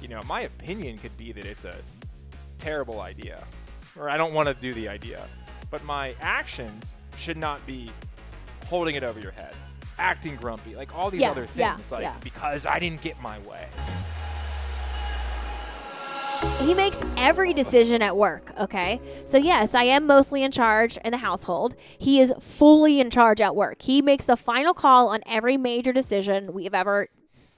you know, my opinion could be that it's a terrible idea, or I don't want to do the idea, but my actions should not be holding it over your head, acting grumpy, like all these Yeah, other things, yeah, like yeah. because I didn't get my way. he makes every decision at work, okay? So, yes, I am mostly in charge in the household. He is fully in charge at work. He makes the final call on every major decision we've ever,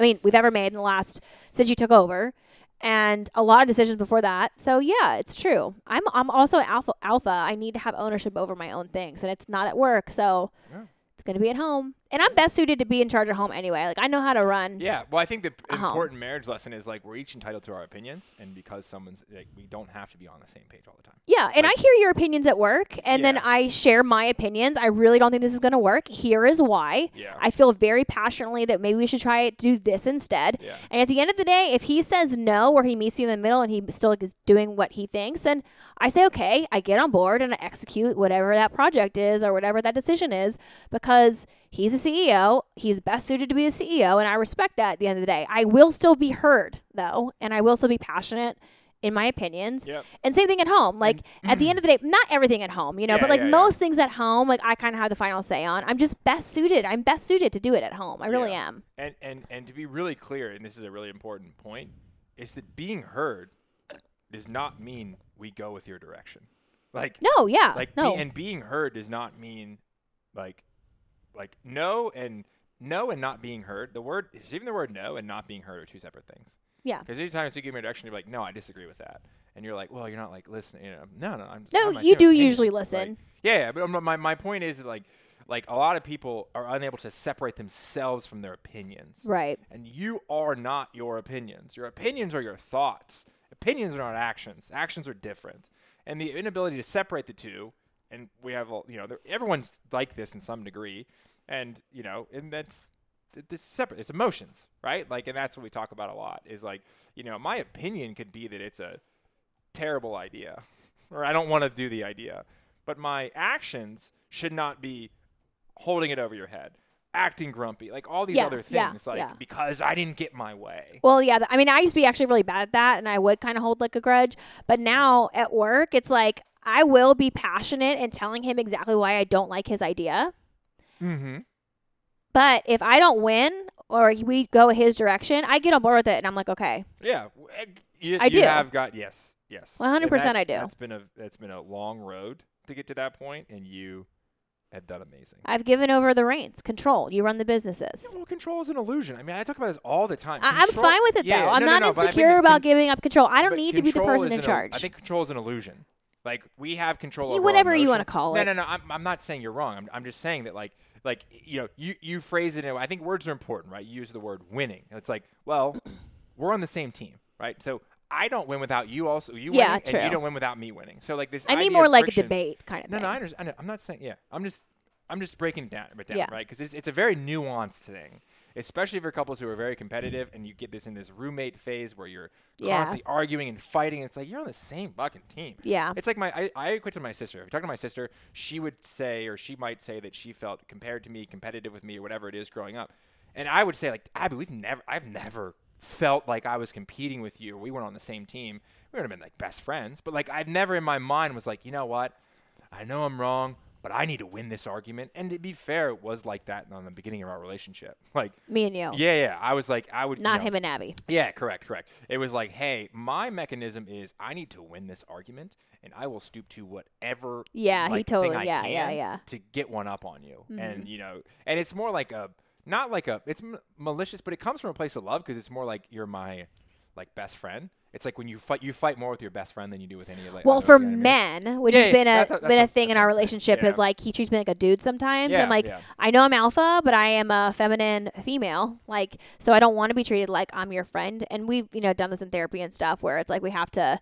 I mean, we've ever made in the last, since you took over. And a lot of decisions before that. So yeah, it's true. I'm I'm also alpha alpha. I need to have ownership over my own things, and it's not at work. So Yeah. it's gonna be at home. And I'm best suited to be in charge of home anyway. Like I know how to run. Yeah, well, I think the important marriage lesson is like we're each entitled to our opinions, and because someone's like, we don't have to be on the same page all the time. Yeah, and I hear your opinions at work, and then I share my opinions. I really don't think this is going to work. Here is why. Yeah. I feel very passionately that maybe we should try it, do this instead. Yeah. And at the end of the day, if he says no, or he meets you in the middle, and he still is doing what he thinks, then I say okay. I get on board and I execute whatever that project is or whatever that decision is because he's a CEO. He's best suited to be a CEO, and I respect that. At the end of the day, I will still be heard though, and I will still be passionate in my opinions. Yep. And same thing at home. Like at the end of the day, not everything at home, you know, Yeah, but like yeah, yeah. most things at home, like I kind of have the final say on. I'm just best suited. I'm best suited to do it at home. I really Yeah. am. And and and to be really clear, and this is a really important point, is that being heard does not mean we go with your direction. Like No, yeah, like no. be, and being heard does not mean like like no and no and not being heard. The word even the word no and not being heard are two separate things. yeah. Because anytime you give me a direction, you're like, no, I disagree with that, and you're like, well, you're not like listening. You know, no, no, I'm. No, I have my you do opinion. usually Like, listen. yeah, yeah, um, but my my point is that like like a lot of people are unable to separate themselves from their opinions. Right. And you are not your opinions. Your opinions are your thoughts. Opinions are not actions. Actions are different. And the inability to separate the two, and we have, all you know, everyone's like this in some degree, and you know, and that's this separate. It's emotions, right? Like, and that's what we talk about a lot. Is like, you know, my opinion could be that it's a terrible idea, or I don't want to do the idea, but my actions should not be holding it over your head, acting grumpy, like all these Yeah, other yeah, things, like yeah. because I didn't get my way. Well, yeah. th- I mean, I used to be actually really bad at that, and I would kind of hold like a grudge. But now at work, it's like I will be passionate in telling him exactly why I don't like his idea. Mm-hmm. But if I don't win or we go his direction, I get on board with it, and I'm like, okay, Yeah, eh, you, I you do. have got yes, yes. 100% And I do. That's been a that's been a long road to get to that point, and you have done amazing. I've given over the reins, control. You run the businesses. Well, control is an illusion. I mean, I talk about this all the time. I, I'm fine with it Yeah, though. yeah, I'm no, no, not no, but I think insecure about con- giving up control. I don't need to be the person in charge. I think control is an illusion. Like we have control over whatever you wanna call it. No, no, no. I'm, I'm not saying you're wrong. I'm, I'm just saying that like like you know you you phrase it. In a way, I think words are important, right? You use the word winning. It's like well, we're on the same team, right? So I don't win without you. Also, you Yeah, winning, true. and you don't win without me winning. So like this. I need more like friction- a debate kind of No, thing. no, I understand. I know, I'm not saying. Yeah, I'm just, I'm just breaking it down, it down Yeah. right? Because it's, it's a very nuanced thing, especially for couples who are very competitive, and you get this in this roommate phase where you're Yeah. constantly arguing and fighting. It's like you're on the same fucking team. Yeah. It's like my, I, I equate to my sister. If you talk to my sister, she would say, or she might say that she felt compared to me, competitive with me, or whatever it is growing up, and I would say like, Abby, we've never, I've never felt like I was competing with you. We weren't on the same team. We would have been like best friends, but like I've never in my mind was like, you know what? I know I'm wrong, but I need to win this argument. And to be fair, it was like that on the beginning of our relationship. Like, Me and you. yeah, yeah. I was like, I would you Not know- him and Abby. Yeah, correct, correct. It was like, hey, my mechanism is I need to win this argument, and I will stoop to whatever. Yeah, he totally- yeah, yeah, yeah. To get one up on you, Mm-hmm. and you know, and it's more like a not like a it's m- malicious, but it comes from a place of love because it's more like you're my like best friend. It's like when you fight, you fight more with your best friend than you do with any of like. Well, other for enemies. men, which Yeah, has yeah, been a that's that's been a thing in our relationship, Yeah. is like he treats me like a dude sometimes, Yeah, and like. I know I'm alpha, but I am a feminine female, like so I don't want to be treated like I'm your friend. And we've you know done this in therapy and stuff, where it's like we have to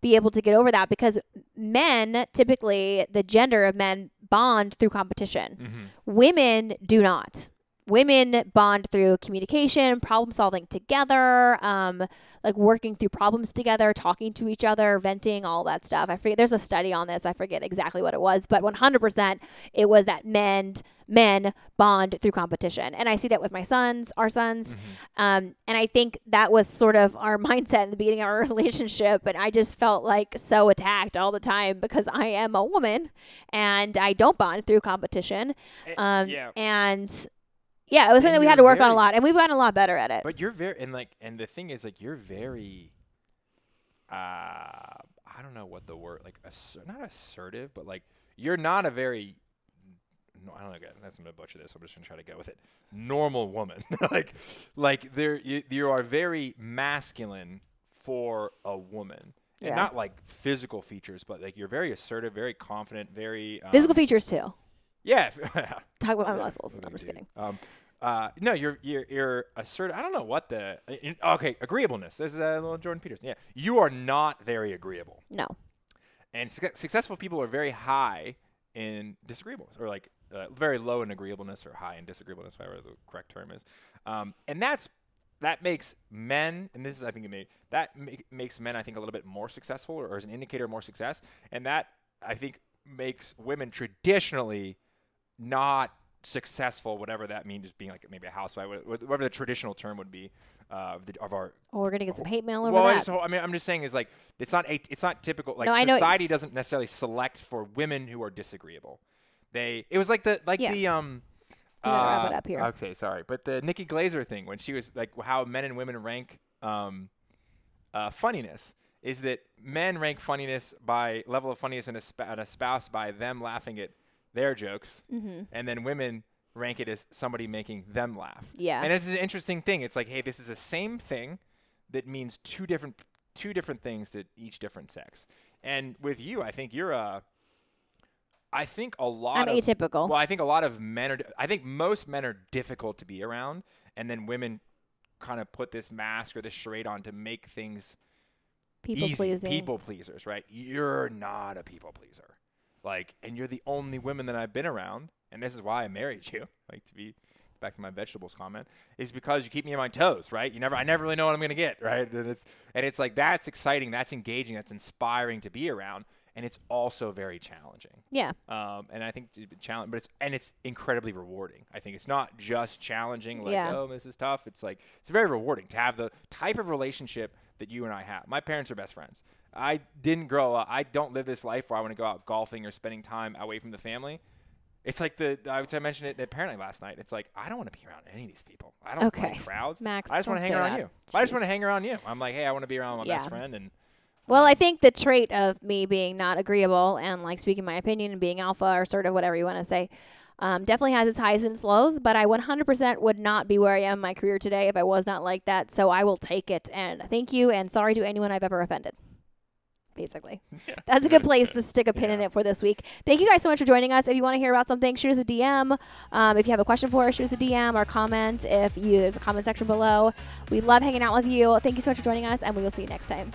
be able to get over that because men typically the gender of men bond through competition. Mm-hmm. Women do not. Women bond through communication, problem solving together, um, like working through problems together, talking to each other, venting, all that stuff. I forget. There's a study on this. I forget exactly what it was, but 100% it was that men men bond through competition, and I see that with my sons, our sons, um, and I think that was sort of our mindset in the beginning of our relationship. And I just felt like so attacked all the time because I am a woman and I don't bond through competition. Eh, Um, yeah. and yeah, it was something we had to work on a lot, and we've gotten a lot better at it. But you're very and like and the thing is like you're very uh I don't know what the word like asser- not assertive but like you're not a very no, I don't know. That's I'm gonna butcher this. I'm just gonna try to go with it. Normal woman, like, like there, you, you are very masculine for a woman, Yeah. and not like physical features, but like you're very assertive, very confident, very um, Physical features too. Yeah, Talk about my muscles. look I'm just kidding. Um, uh, no, you're you're you're assertive. I don't know what the okay agreeableness. This is a little Jordan Peterson. Yeah, you are not very agreeable, No. and suc successful people are very high in disagreeableness, or like uh, very low in agreeableness, or high in disagreeableness, whatever the correct term is. Um, and that's that makes men, and this is I think it may, that make, makes men I think a little bit more successful, or, or is an indicator of more success, and that I think makes women traditionally not successful, whatever that means, just being like maybe a housewife, whatever the traditional term would be uh, of, the, of our. Well, we're gonna get some hate mail over Well, I that. just, I mean, I'm just saying is like it's not a, it's not typical. Like No, I know- society doesn't necessarily select for women who are disagreeable. They it was like the like Yeah. the um. We gotta wrap uh, it up here. Okay, sorry, but the Nikki Glazer thing when she was like how men and women rank um, uh, funniness is that men rank funniness by level of funniness in a, sp- in a spouse by them laughing at their jokes, Mm-hmm. and then women rank it as somebody making them laugh. Yeah. And it's an interesting thing. It's like, hey, this is the same thing that means two different two different things to each different sex. And with you, I think you're a I think a lot I'm of atypical. Well, I think a lot of men are I think most men are difficult to be around and then women kind of put this mask or this charade on to make things People easy. pleasing. People pleasers, right? You're not a people pleaser. Like, and you're the only women that I've been around, and this is why I married you. Like to be back to my vegetables comment is because you keep me on my toes, right? You never, I never really know what I'm gonna get, right? And it's and it's like that's exciting, that's engaging, that's inspiring to be around, and it's also very challenging. Yeah. Um, and I think challenge, but it's and it's incredibly rewarding. I think it's not just challenging, like Yeah. oh this is tough. It's like it's very rewarding to have the type of relationship that you and I have. My parents are best friends. I didn't grow up. I don't live this life where I want to go out golfing or spending time away from the family. It's like the I mentioned it apparently last night. It's like I don't want to be around any of these people. I don't Okay. like crowds. Max, I just want to hang around that. you. I just want to hang around you. I'm like, hey, I want to be around my Yeah. best friend and Well, I think the trait of me being not agreeable and like speaking my opinion and being alpha or sort of whatever you want to say um, definitely has its highs and its lows, but I 100% would not be where I am in my career today if I was not like that. So I will take it. And thank you. And sorry to anyone I've ever offended. Basically, that's a good place to stick a pin in it for this week. Thank you guys so much for joining us. If you want to hear about something, shoot us a DM. Um, if you have a question for us, shoot us a DM or comment. If you there's a comment section below. We love hanging out with you. Thank you so much for joining us, and we will see you next time.